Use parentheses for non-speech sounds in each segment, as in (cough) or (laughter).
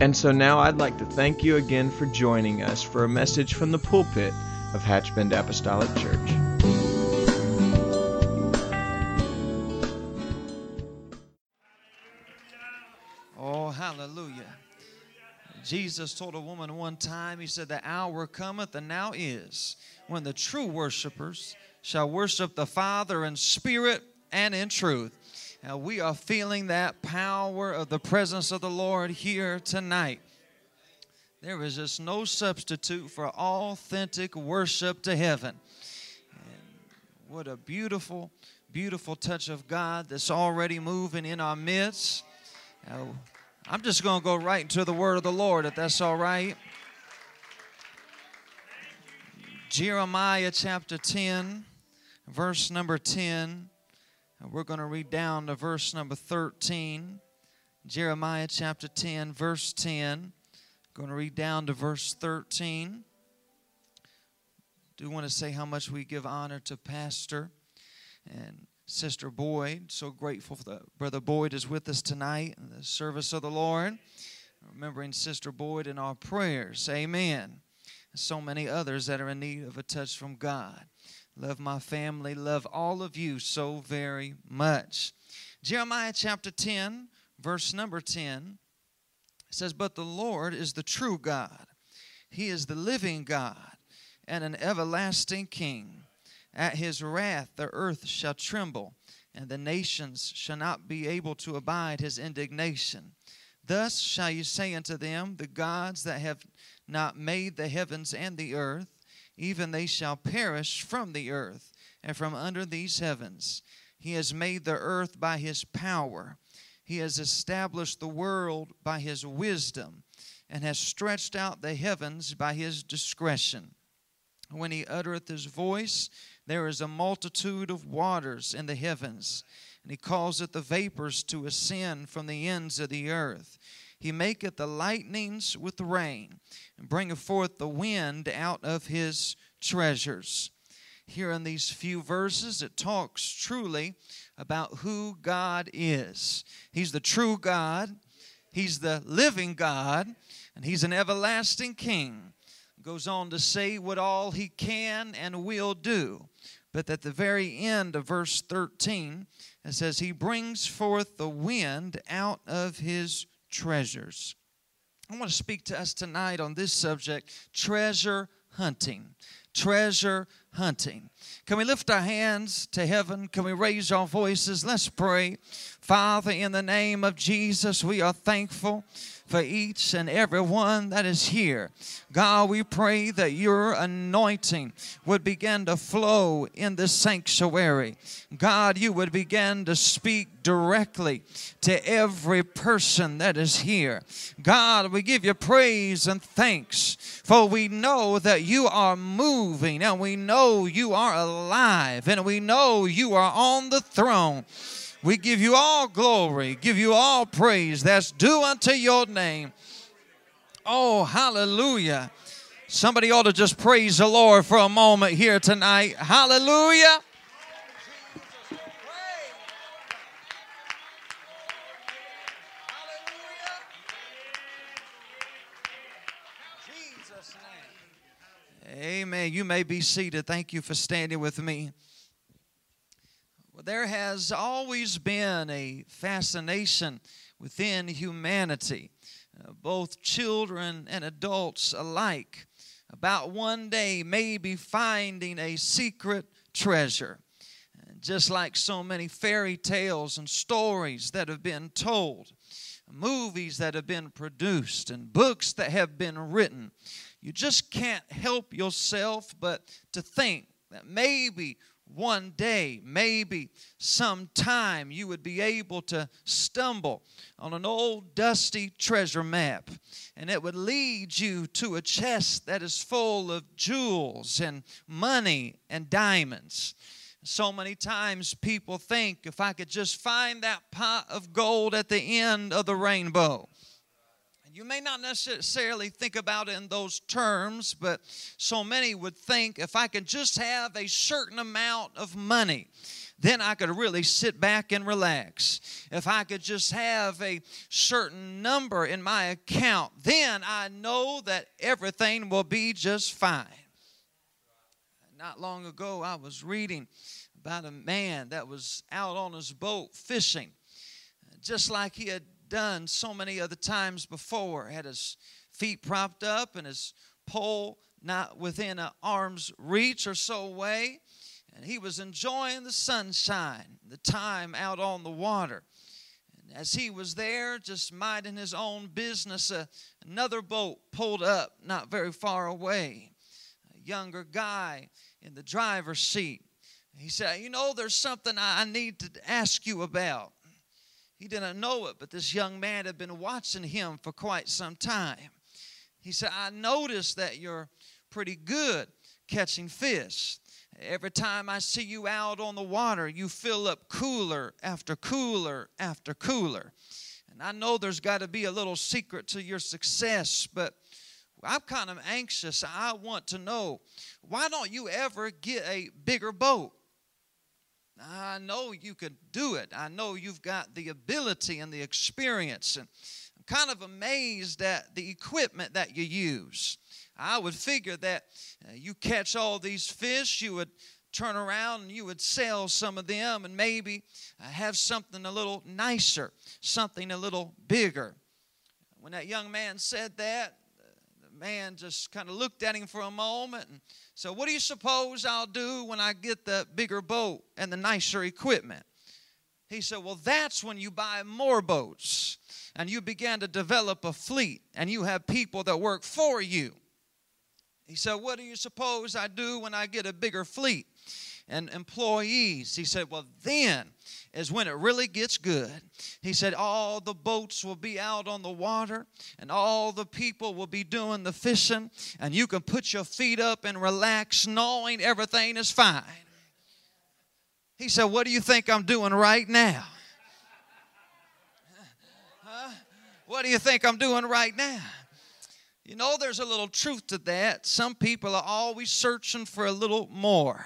And so now I'd like to thank you again for joining us for a message from the pulpit of Hatchbend Apostolic Church. Oh, hallelujah. Jesus told a woman one time, He said, The hour cometh and now is when the true worshipers shall worship the Father in spirit and in truth. Now, we are feeling that power of the presence of the Lord here tonight. There is just no substitute for authentic worship to heaven. And what a beautiful, beautiful touch of God that's already moving in our midst. I'm just going to go right into the word of the Lord, if that's all right. Jeremiah chapter 10, verse number 10. We're going to read down to verse number 13. Jeremiah chapter 10, verse 10. Going to read down to verse 13. Do want to say how much we give honor to Pastor and Sister Boyd. So grateful for the Brother Boyd is with us tonight in the service of the Lord. Remembering Sister Boyd in our prayers. Amen. So many others that are in need of a touch from God. Love my family. Love all of you so very much. Jeremiah chapter 10, verse number 10 says, But the Lord is the true God, He is the living God and an everlasting King. At His wrath the earth shall tremble, and the nations shall not be able to abide His indignation. Thus shall you say unto them, The gods that have not made the heavens and the earth, even they shall perish from the earth and from under these heavens. He has made the earth by his power. He has established the world by his wisdom and has stretched out the heavens by his discretion. When he uttereth his voice, there is a multitude of waters in the heavens, and he causeth the vapors to ascend from the ends of the earth. He maketh the lightnings with rain, and bringeth forth the wind out of his treasures. Here in these few verses, it talks truly about who God is. He's the true God, He's the living God, and He's an everlasting King. Goes on to say what all He can and will do. But at the very end of verse 13, it says, He brings forth the wind out of His treasures. I want to speak to us tonight on this subject treasure hunting. Treasure hunting. Can we lift our hands to heaven? Can we raise our voices? Let's pray. Father, in the name of Jesus, we are thankful for each and every one that is here. God, we pray that your anointing would begin to flow in this sanctuary. God, you would begin to speak directly to every person that is here. God, we give you praise and thanks, for we know that you are moving and we know you are alive and we know you are on the throne. We give you all glory, give you all praise that's due unto your name. Oh, hallelujah. Somebody ought to just praise the Lord for a moment here tonight. Hallelujah. Amen. You may be seated. Thank you for standing with me. Well, there has always been a fascination within humanity, uh, both children and adults alike, about one day maybe finding a secret treasure. Just like so many fairy tales and stories that have been told, movies that have been produced, and books that have been written, you just can't help yourself but to think that maybe one day, maybe sometime, you would be able to stumble on an old dusty treasure map and it would lead you to a chest that is full of jewels and money and diamonds. So many times people think if I could just find that pot of gold at the end of the rainbow. You may not necessarily think about it in those terms, but so many would think if I could just have a certain amount of money, then I could really sit back and relax. If I could just have a certain number in my account, then I know that everything will be just fine. Not long ago, I was reading about a man that was out on his boat fishing, just like he had done so many other times before. Had his feet propped up and his pole not within an arm's reach or so away. And he was enjoying the sunshine, the time out on the water. And as he was there, just minding his own business, uh, another boat pulled up not very far away. A younger guy in the driver's seat. He said, You know, there's something I need to ask you about. He didn't know it, but this young man had been watching him for quite some time. He said, I noticed that you're pretty good catching fish. Every time I see you out on the water, you fill up cooler after cooler after cooler. And I know there's got to be a little secret to your success, but I'm kind of anxious. I want to know why don't you ever get a bigger boat? I know you could do it. I know you've got the ability and the experience. And I'm kind of amazed at the equipment that you use. I would figure that uh, you catch all these fish, you would turn around and you would sell some of them and maybe uh, have something a little nicer, something a little bigger. When that young man said that, man just kind of looked at him for a moment and said, what do you suppose I'll do when I get the bigger boat and the nicer equipment? He said, Well, that's when you buy more boats and you begin to develop a fleet and you have people that work for you. He said, What do you suppose I do when I get a bigger fleet and employees? He said, Well, then is when it really gets good. He said, All the boats will be out on the water, and all the people will be doing the fishing, and you can put your feet up and relax, knowing everything is fine. He said, What do you think I'm doing right now? Huh? What do you think I'm doing right now? You know, there's a little truth to that. Some people are always searching for a little more.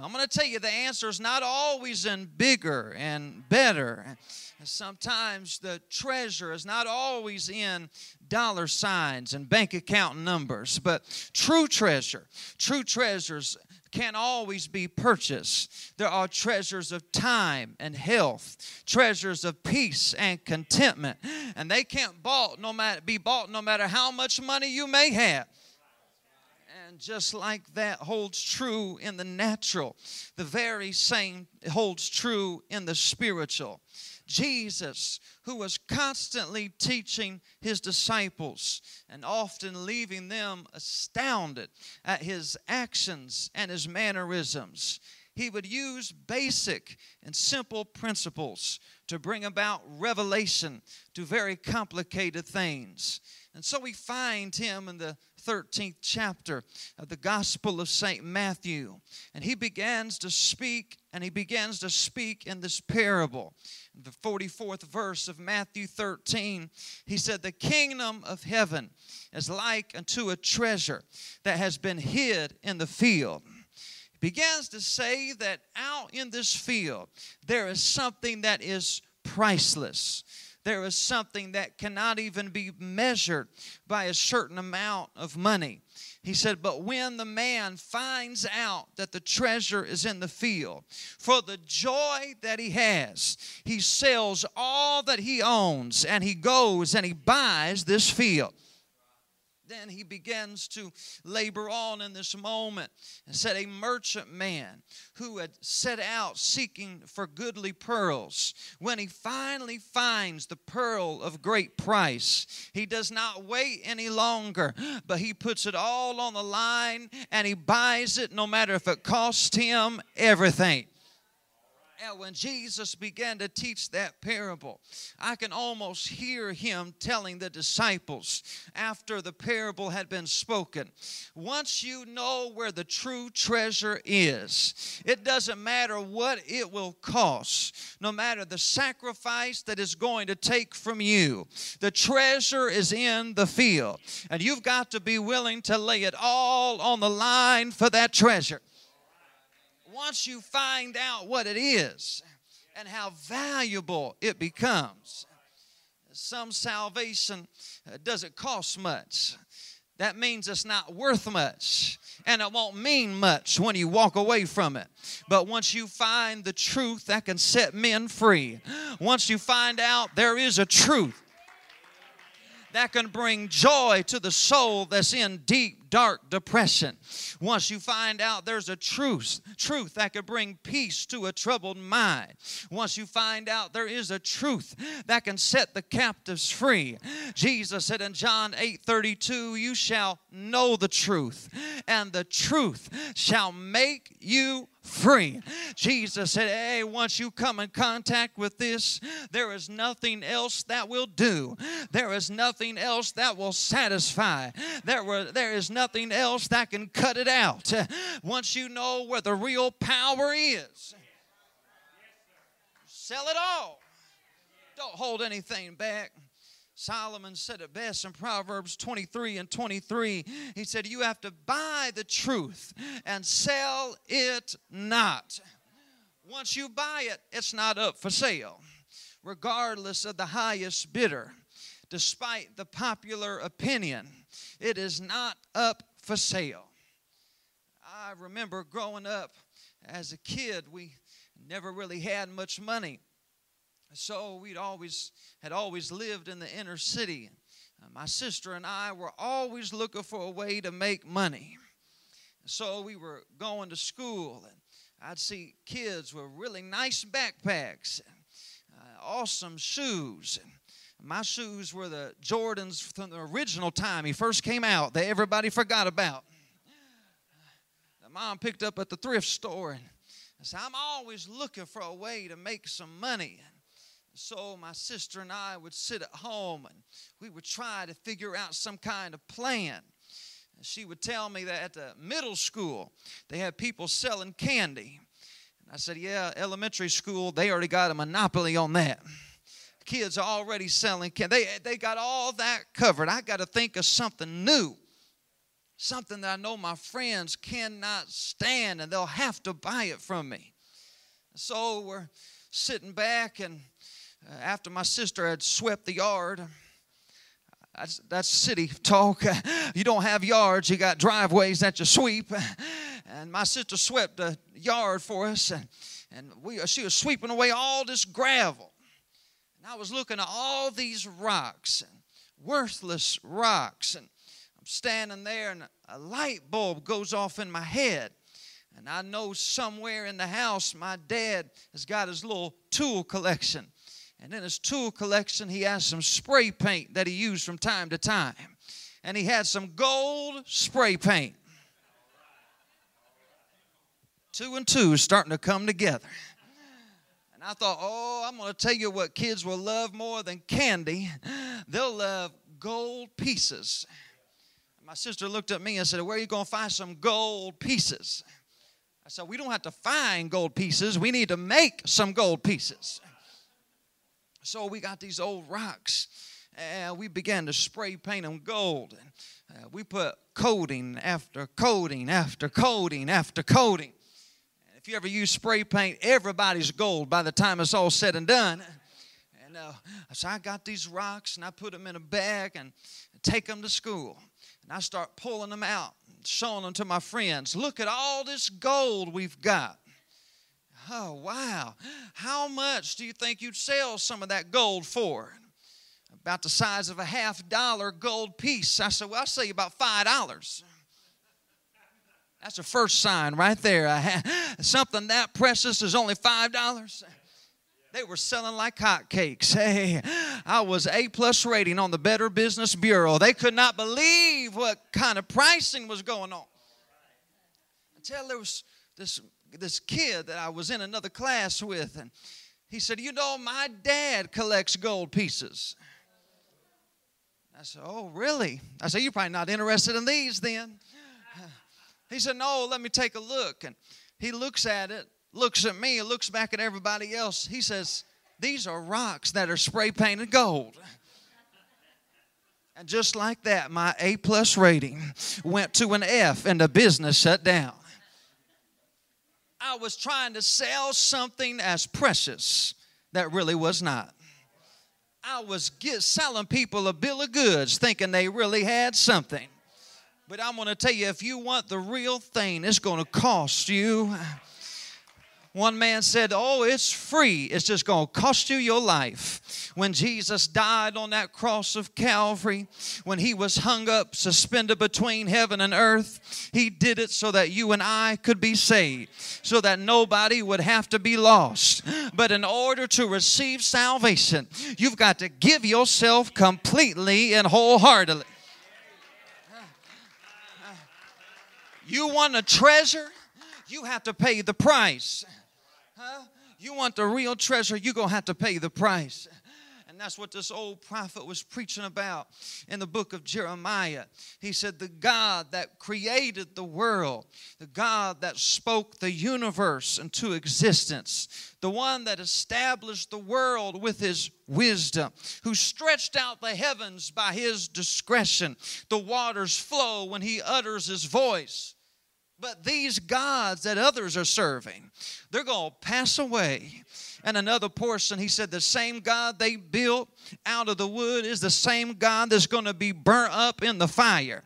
I'm going to tell you the answer is not always in bigger and better. Sometimes the treasure is not always in dollar signs and bank account numbers, but true treasure, true treasures can't always be purchased. There are treasures of time and health, treasures of peace and contentment, and they can't bought no matter, be bought no matter how much money you may have. And just like that holds true in the natural, the very same holds true in the spiritual. Jesus, who was constantly teaching his disciples and often leaving them astounded at his actions and his mannerisms, he would use basic and simple principles to bring about revelation to very complicated things. And so we find him in the 13th chapter of the Gospel of St. Matthew. And he begins to speak, and he begins to speak in this parable. In the 44th verse of Matthew 13, he said, The kingdom of heaven is like unto a treasure that has been hid in the field He begins to say that out in this field there is something that is priceless there is something that cannot even be measured by a certain amount of money. He said, But when the man finds out that the treasure is in the field, for the joy that he has, he sells all that he owns and he goes and he buys this field. Then he begins to labor on in this moment and said a merchant man who had set out seeking for goodly pearls when he finally finds the pearl of great price he does not wait any longer but he puts it all on the line and he buys it no matter if it costs him everything when Jesus began to teach that parable, I can almost hear him telling the disciples after the parable had been spoken once you know where the true treasure is, it doesn't matter what it will cost, no matter the sacrifice that is going to take from you. The treasure is in the field, and you've got to be willing to lay it all on the line for that treasure once you find out what it is and how valuable it becomes, some salvation uh, doesn't cost much. That means it's not worth much and it won't mean much when you walk away from it. But once you find the truth that can set men free, once you find out there is a truth that can bring joy to the soul that's in deep, dark depression. Once you find out there's a truth, truth that can bring peace to a troubled mind. Once you find out there is a truth that can set the captives free. Jesus said in John 8 32, You shall know the truth, and the truth shall make you free. Jesus said, Hey, once you come in contact with this, there is nothing else that will do. There is nothing else that will satisfy. There, were, there is nothing else that can cut it out. (laughs) Once you know where the real power is, sell it all. Don't hold anything back. Solomon said it best in Proverbs 23 and 23. He said, You have to buy the truth and sell it not. Once you buy it, it's not up for sale, regardless of the highest bidder. Despite the popular opinion, it is not up for sale. I remember growing up as a kid, we never really had much money. So we'd always had always lived in the inner city. Uh, my sister and I were always looking for a way to make money. So we were going to school, and I'd see kids with really nice backpacks, uh, awesome shoes. My shoes were the Jordans from the original time he first came out that everybody forgot about. Mom picked up at the thrift store, and I said, I'm always looking for a way to make some money. So my sister and I would sit at home and we would try to figure out some kind of plan. She would tell me that at the middle school they had people selling candy. And I said, Yeah, elementary school, they already got a monopoly on that. Kids are already selling candy. They, they got all that covered. I got to think of something new something that I know my friends cannot stand and they'll have to buy it from me. So we're sitting back and uh, after my sister had swept the yard, that's, that's city talk. (laughs) You don't have yards, you got driveways that you sweep. (laughs) And my sister swept the yard for us, and, and we, she was sweeping away all this gravel. And I was looking at all these rocks, and worthless rocks. And I'm standing there, and a light bulb goes off in my head. And I know somewhere in the house, my dad has got his little tool collection. And in his tool collection, he has some spray paint that he used from time to time. And he had some gold spray paint. Two and two starting to come together. I thought, oh, I'm going to tell you what kids will love more than candy. They'll love gold pieces. My sister looked at me and said, Where are you going to find some gold pieces? I said, We don't have to find gold pieces, we need to make some gold pieces. So we got these old rocks and we began to spray paint them gold. And uh, we put coating after coating after coating after coating. If you ever use spray paint, everybody's gold by the time it's all said and done. And uh, so I got these rocks and I put them in a bag and take them to school. And I start pulling them out, showing them to my friends. Look at all this gold we've got. Oh, wow. How much do you think you'd sell some of that gold for? about the size of a half dollar gold piece. I said, Well, I'll sell you about $5. That's the first sign right there. (laughs) Something that precious is only $5. They were selling like hotcakes. (laughs) Hey, I was A plus rating on the Better Business Bureau. They could not believe what kind of pricing was going on. Until there was this, this kid that I was in another class with, and he said, You know, my dad collects gold pieces. I said, Oh, really? I said, You're probably not interested in these then. He said, No, let me take a look. And he looks at it looks at me, looks back at everybody else. He says, These are rocks that are spray painted gold. And just like that, my A plus rating went to an F and the business shut down. I was trying to sell something as precious that really was not. I was get, selling people a bill of goods thinking they really had something. But I'm going to tell you if you want the real thing, it's going to cost you. One man said, Oh, it's free. It's just going to cost you your life. When Jesus died on that cross of Calvary, when he was hung up, suspended between heaven and earth, he did it so that you and I could be saved, so that nobody would have to be lost. But in order to receive salvation, you've got to give yourself completely and wholeheartedly. You want a treasure? You have to pay the price. Huh? You want the real treasure, you're going to have to pay the price. And that's what this old prophet was preaching about in the book of Jeremiah. He said, The God that created the world, the God that spoke the universe into existence, the one that established the world with his wisdom, who stretched out the heavens by his discretion. The waters flow when he utters his voice. But these gods that others are serving, they're going to pass away. And another portion, he said, the same God they built out of the wood is the same God that's going to be burnt up in the fire.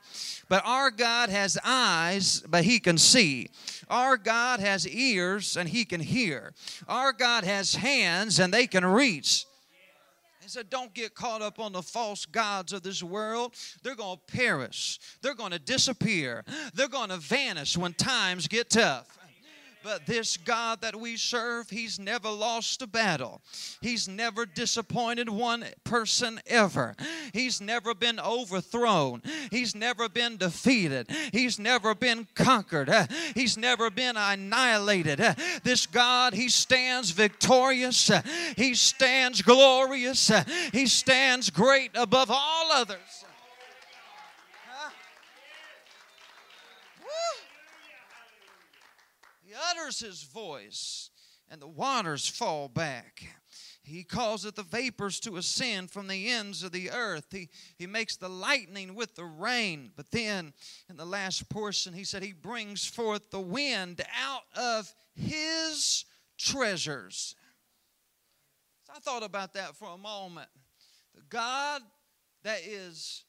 But our God has eyes, but he can see. Our God has ears, and he can hear. Our God has hands, and they can reach said, Don't get caught up on the false gods of this world. They're going to perish, they're going to disappear, they're going to vanish when times get tough. But this God that we serve, He's never lost a battle. He's never disappointed one person ever. He's never been overthrown. He's never been defeated. He's never been conquered. He's never been annihilated. This God, He stands victorious. He stands glorious. He stands great above all others. Utters his voice, and the waters fall back. He causes the vapors to ascend from the ends of the earth. He, he makes the lightning with the rain. But then, in the last portion, he said, He brings forth the wind out of His treasures. So I thought about that for a moment. The God that is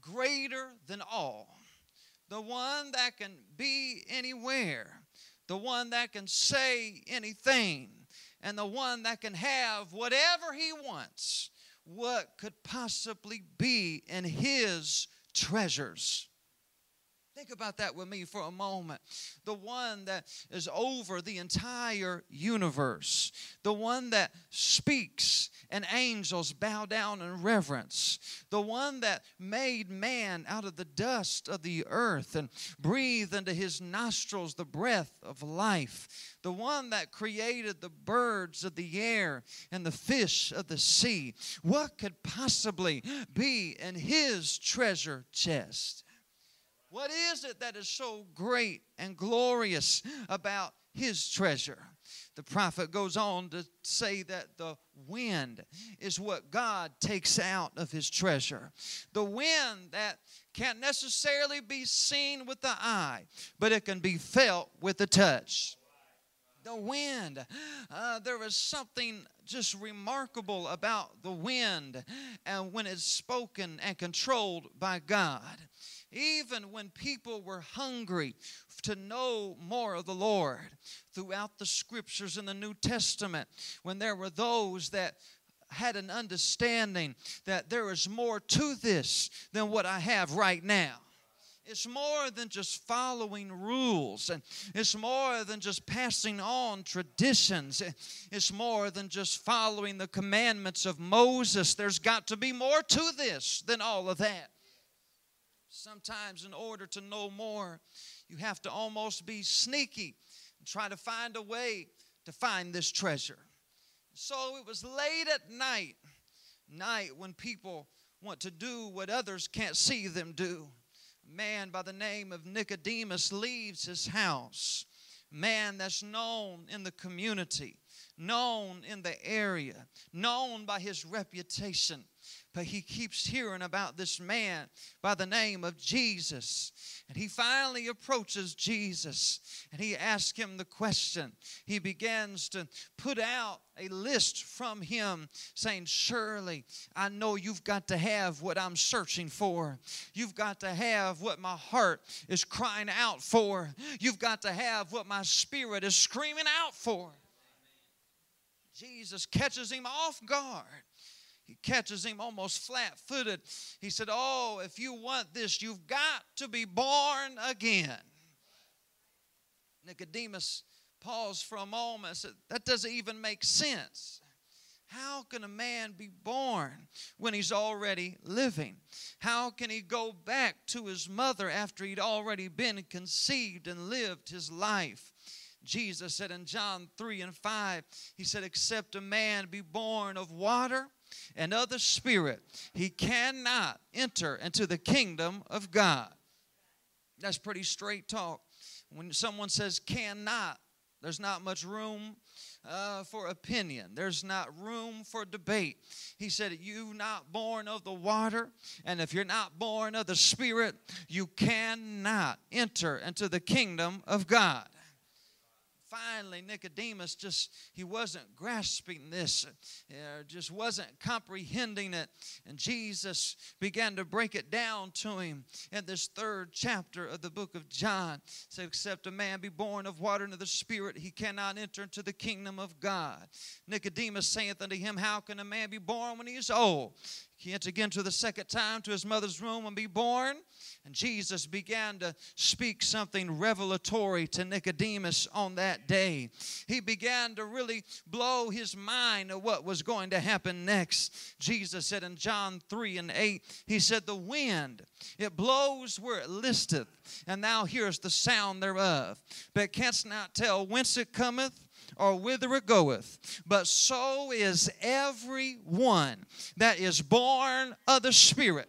greater than all, the one that can be anywhere, the one that can say anything, and the one that can have whatever he wants, what could possibly be in his treasures? Think about that with me for a moment. The one that is over the entire universe, the one that speaks and angels bow down in reverence, the one that made man out of the dust of the earth and breathed into his nostrils the breath of life, the one that created the birds of the air and the fish of the sea. What could possibly be in his treasure chest? What is it that is so great and glorious about his treasure? The prophet goes on to say that the wind is what God takes out of his treasure. The wind that can't necessarily be seen with the eye, but it can be felt with the touch the wind. Uh, there is something just remarkable about the wind and when it's spoken and controlled by God. Even when people were hungry to know more of the Lord throughout the scriptures in the New Testament, when there were those that had an understanding that there is more to this than what I have right now. It's more than just following rules, and it's more than just passing on traditions. It's more than just following the commandments of Moses. There's got to be more to this than all of that. Sometimes, in order to know more, you have to almost be sneaky and try to find a way to find this treasure. So it was late at night, night when people want to do what others can't see them do A man by the name of Nicodemus leaves his house. Man that's known in the community, known in the area, known by his reputation. But he keeps hearing about this man by the name of Jesus. And he finally approaches Jesus and he asks him the question. He begins to put out a list from him saying, Surely I know you've got to have what I'm searching for. You've got to have what my heart is crying out for. You've got to have what my spirit is screaming out for. Jesus catches him off guard he catches him almost flat footed. He said, Oh, if you want this, you've got to be born again. Nicodemus paused for a moment and said, That doesn't even make sense. How can a man be born when he's already living? How can he go back to his mother after he'd already been conceived and lived his life? Jesus said in John 3 and 5, He said, Except a man be born of water and of the Spirit, he cannot enter into the kingdom of God. That's pretty straight talk. When someone says cannot, there's not much room uh, for opinion. There's not room for debate. He said, You not born of the water, and if you're not born of the Spirit, you cannot enter into the kingdom of God finally Nicodemus just he wasn't grasping this, uh, just wasn't comprehending it, and Jesus began to break it down to him in this third chapter of the book of John. Said, "Except a man be born of water and of the Spirit, he cannot enter into the kingdom of God." Nicodemus saith unto him, "How can a man be born when he is old? He enter again to the second time to his mother's womb and be born. And Jesus began to speak something revelatory to Nicodemus on that day. He began to really blow his mind of what was going to happen next. Jesus said in John 3 and 8, He said, The wind, it blows where it listeth, and thou hearest the sound thereof, but canst not tell whence it cometh or whither it goeth. But so is every one that is born of the Spirit.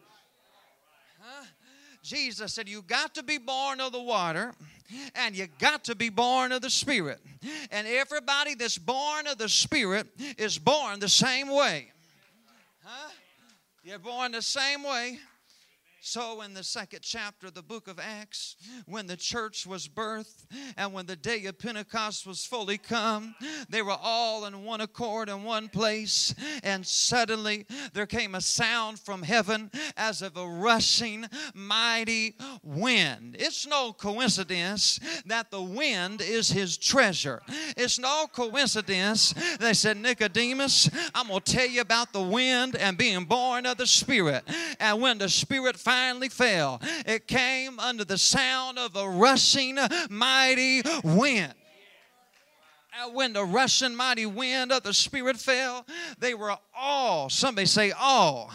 Jesus said, You got to be born of the water and you got to be born of the Spirit. And everybody that's born of the Spirit is born the same way. Huh? You're born the same way. So, in the second chapter of the book of Acts, when the church was birthed and when the day of Pentecost was fully come, they were all in one accord in one place. And suddenly there came a sound from heaven as of a rushing mighty wind. It's no coincidence that the wind is his treasure. It's no coincidence they said, Nicodemus, I'm going to tell you about the wind and being born of the Spirit. And when the Spirit finds finally fell, it came under the sound of a rushing mighty wind. And when the rushing mighty wind of the Spirit fell, they were all, somebody say all,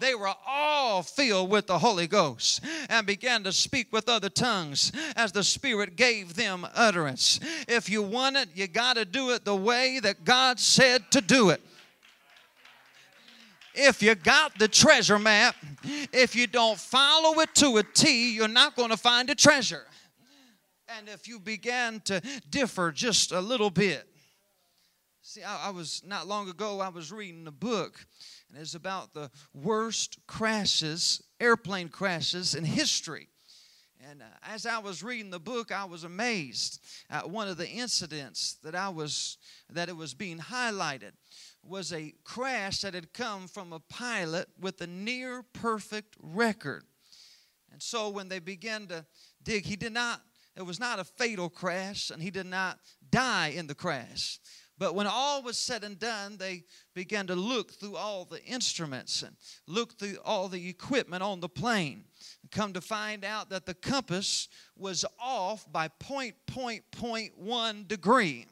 they were all filled with the Holy Ghost and began to speak with other tongues as the Spirit gave them utterance. If you want it, you got to do it the way that God said to do it if you got the treasure map, if you don't follow it to a T, you're not going to find a treasure. And if you begin to differ just a little bit, see, I, I was not long ago, I was reading a book, and it's about the worst crashes, airplane crashes in history. And uh, as I was reading the book, I was amazed at one of the incidents that I was that it was being highlighted was a crash that had come from a pilot with a near perfect record. And so when they began to dig, he did not, it was not a fatal crash, and he did not die in the crash. But when all was said and done, they began to look through all the instruments and look through all the equipment on the plane. And come to find out that the compass was off by point, point, point one degree.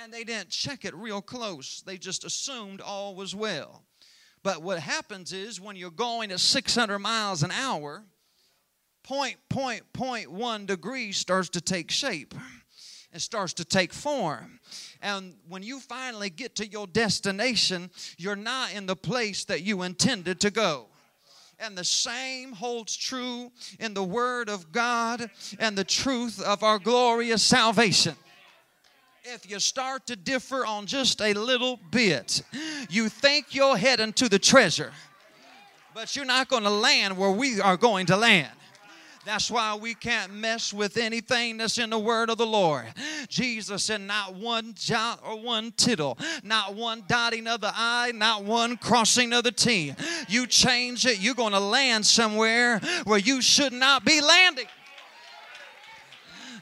And they didn't check it real close. They just assumed all was well. But what happens is when you're going at 600 miles an hour, point, point, point one degree starts to take shape and starts to take form. And when you finally get to your destination, you're not in the place that you intended to go. And the same holds true in the Word of God and the truth of our glorious salvation if you start to differ on just a little bit, you think you're heading to the treasure, but you're not going to land where we are going to land. That's why we can't mess with anything that's in the word of the Lord. Jesus said, Not one jot or one tittle, not one dotting of the I, not one crossing of the T. You change it, you're going to land somewhere where you should not be landing.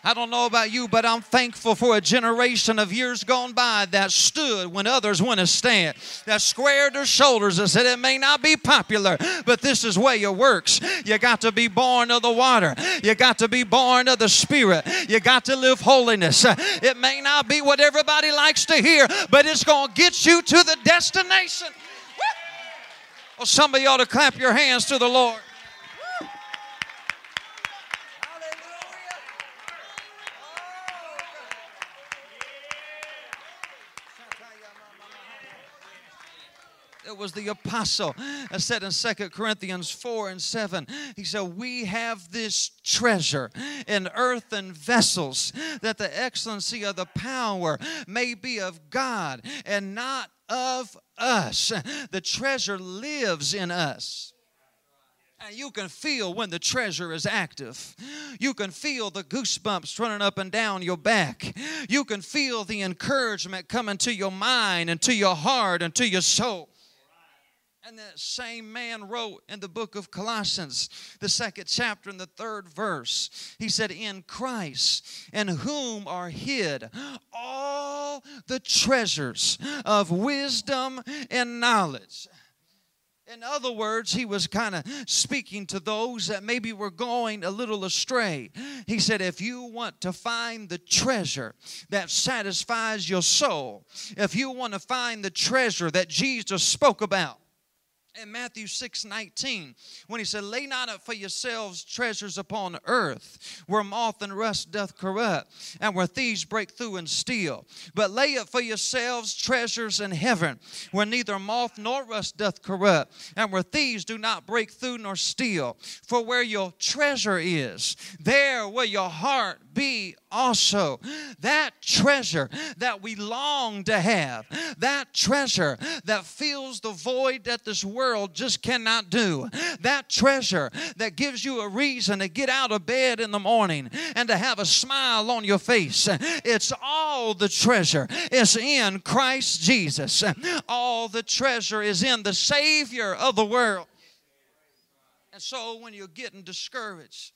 I don't know about you, but I'm thankful for a generation of years gone by that stood when others wouldn't stand, that squared their shoulders and said, It may not be popular, but this is way it works. You got to be born of the water, you got to be born of the Spirit, you got to live holiness. It may not be what everybody likes to hear, but it's going to get you to the destination. Well, oh, somebody ought to clap your hands to the Lord. It was the apostle that said in Second Corinthians 4 and 7, he said, We have this treasure in earthen vessels, that the excellency of the power may be of God and not of us. The treasure lives in us. And you can feel when the treasure is active. You can feel the goosebumps running up and down your back. You can feel the encouragement coming to your mind and to your heart and to your soul. And that same man wrote in the book of Colossians, the second chapter and the third verse, he said, In Christ, in whom are hid all the treasures of wisdom and knowledge. In other words, he was kind of speaking to those that maybe were going a little astray. He said, If you want to find the treasure that satisfies your soul, if you want to find the treasure that Jesus spoke about, in Matthew 6 19, when he said, Lay not up for yourselves treasures upon earth, where moth and rust doth corrupt, and where thieves break through and steal. But lay up for yourselves treasures in heaven, where neither moth nor rust doth corrupt, and where thieves do not break through nor steal. For where your treasure is, there will your heart be also. That treasure that we long to have, that treasure that fills the void that this world just cannot do, that treasure that gives you a reason to get out of bed in the morning and to have a smile on your face. It's all the treasure is in Christ Jesus. All the treasure is in the Savior of the world. And so when you're getting discouraged,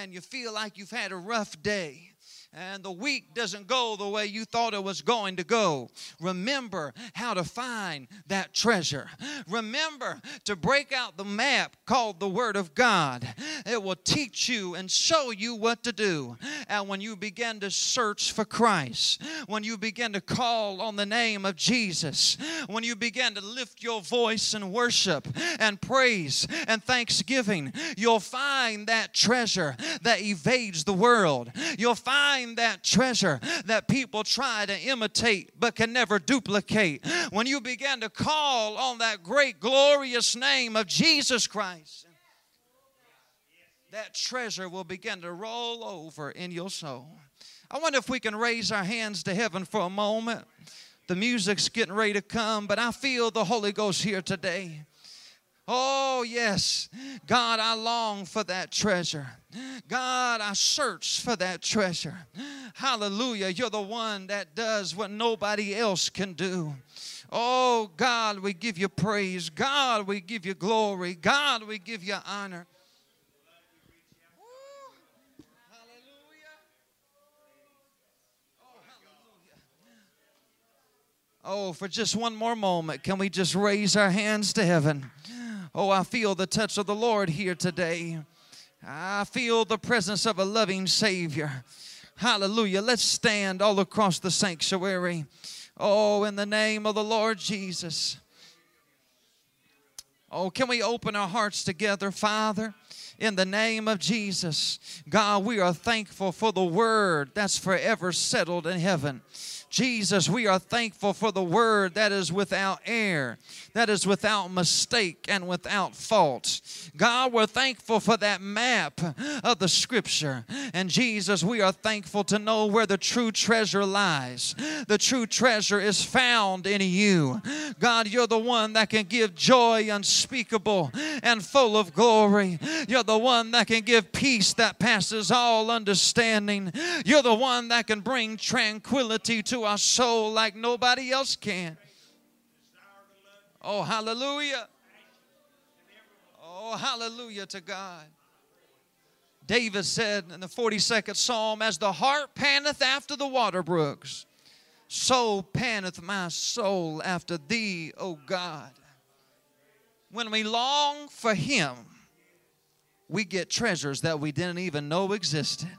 and you feel like you've had a rough day and the week doesn't go the way you thought it was going to go, remember how to find that treasure. Remember to break out the map called the Word of God. It will teach you and show you what to do. And when you begin to search for Christ, when you begin to call on the name of Jesus, when you begin to lift your voice in worship and praise and thanksgiving, you'll find that treasure that evades the world. You'll find that treasure that people try to imitate but can never duplicate. When you begin to call on that great, glorious name of Jesus Christ, that treasure will begin to roll over in your soul. I wonder if we can raise our hands to heaven for a moment. The music's getting ready to come, but I feel the Holy Ghost here today. Oh, yes. God, I long for that treasure. God, I search for that treasure. Hallelujah. You're the one that does what nobody else can do. Oh, God, we give you praise. God, we give you glory. God, we give you honor. Oh, for just one more moment, can we just raise our hands to heaven? Oh, I feel the touch of the Lord here today. I feel the presence of a loving Savior. Hallelujah. Let's stand all across the sanctuary. Oh, in the name of the Lord Jesus. Oh, can we open our hearts together, Father? In the name of Jesus. God, we are thankful for the word that's forever settled in heaven. Jesus, we are thankful for the word that is without error, that is without mistake and without fault. God, we're thankful for that map of the scripture. And Jesus, we are thankful to know where the true treasure lies. The true treasure is found in you. God, you're the one that can give joy unspeakable and full of glory. You're the one that can give peace that passes all understanding. You're the one that can bring tranquility to our soul like nobody else can. Oh, hallelujah. Oh, hallelujah to God. David said in the 42nd Psalm, As the hart panteth after the water brooks, so panteth my soul after thee, O God. When we long for Him, we get treasures that we didn't even know existed.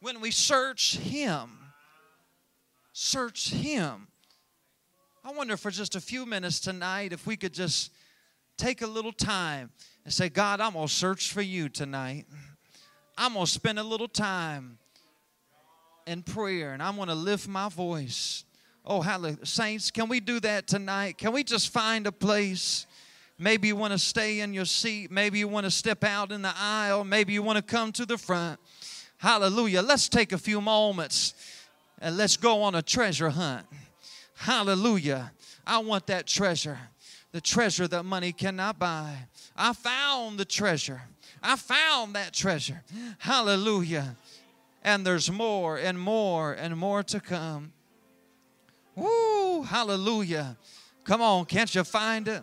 When we search Him, search Him. I wonder for just a few minutes tonight if we could just take a little time and say, God, I'm going to search for you tonight. I'm going to spend a little time in prayer and I'm going to lift my voice. Oh, hallelujah. Saints, can we do that tonight? Can we just find a place? Maybe you want to stay in your seat. Maybe you want to step out in the aisle. Maybe you want to come to the front. Hallelujah. Let's take a few moments and let's go on a treasure hunt. Hallelujah. I want that treasure, the treasure that money cannot buy. I found the treasure. I found that treasure. Hallelujah. And there's more and more and more to come. Woo, hallelujah. Come on, can't you find it?